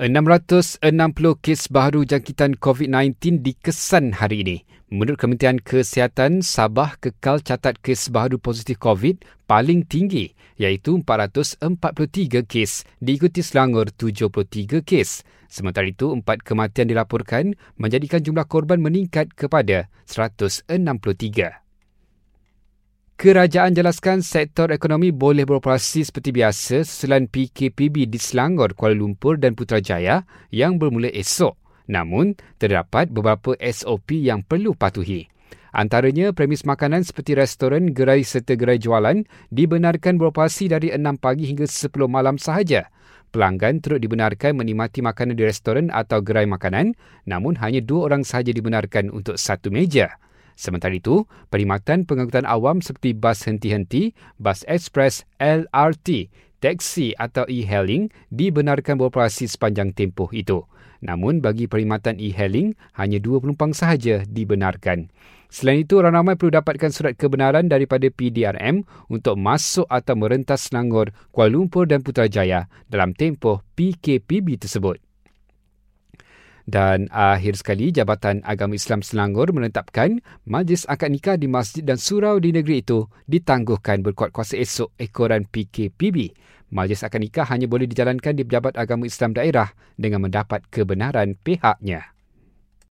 660 kes baru jangkitan COVID-19 dikesan hari ini. Menurut Kementerian Kesihatan, Sabah kekal catat kes baru positif COVID paling tinggi iaitu 443 kes diikuti Selangor 73 kes. Sementara itu, empat kematian dilaporkan menjadikan jumlah korban meningkat kepada 163. Kerajaan jelaskan sektor ekonomi boleh beroperasi seperti biasa sesuai PKPB di Selangor, Kuala Lumpur dan Putrajaya yang bermula esok. Namun, terdapat beberapa SOP yang perlu patuhi. Antaranya, premis makanan seperti restoran, gerai serta gerai jualan dibenarkan beroperasi dari 6 pagi hingga 10 malam sahaja. Pelanggan turut dibenarkan menikmati makanan di restoran atau gerai makanan, namun hanya dua orang sahaja dibenarkan untuk satu meja. Sementara itu, perkhidmatan pengangkutan awam seperti bas henti-henti, bas ekspres, LRT, teksi atau e-hailing dibenarkan beroperasi sepanjang tempoh itu. Namun bagi perkhidmatan e-hailing, hanya dua penumpang sahaja dibenarkan. Selain itu, orang ramai perlu dapatkan surat kebenaran daripada PDRM untuk masuk atau merentas Selangor, Kuala Lumpur dan Putrajaya dalam tempoh PKPB tersebut. Dan akhir sekali, Jabatan Agama Islam Selangor menetapkan majlis akad nikah di masjid dan surau di negeri itu ditangguhkan berkuat kuasa esok ekoran PKPB. Majlis akad nikah hanya boleh dijalankan di Pejabat Agama Islam Daerah dengan mendapat kebenaran pihaknya.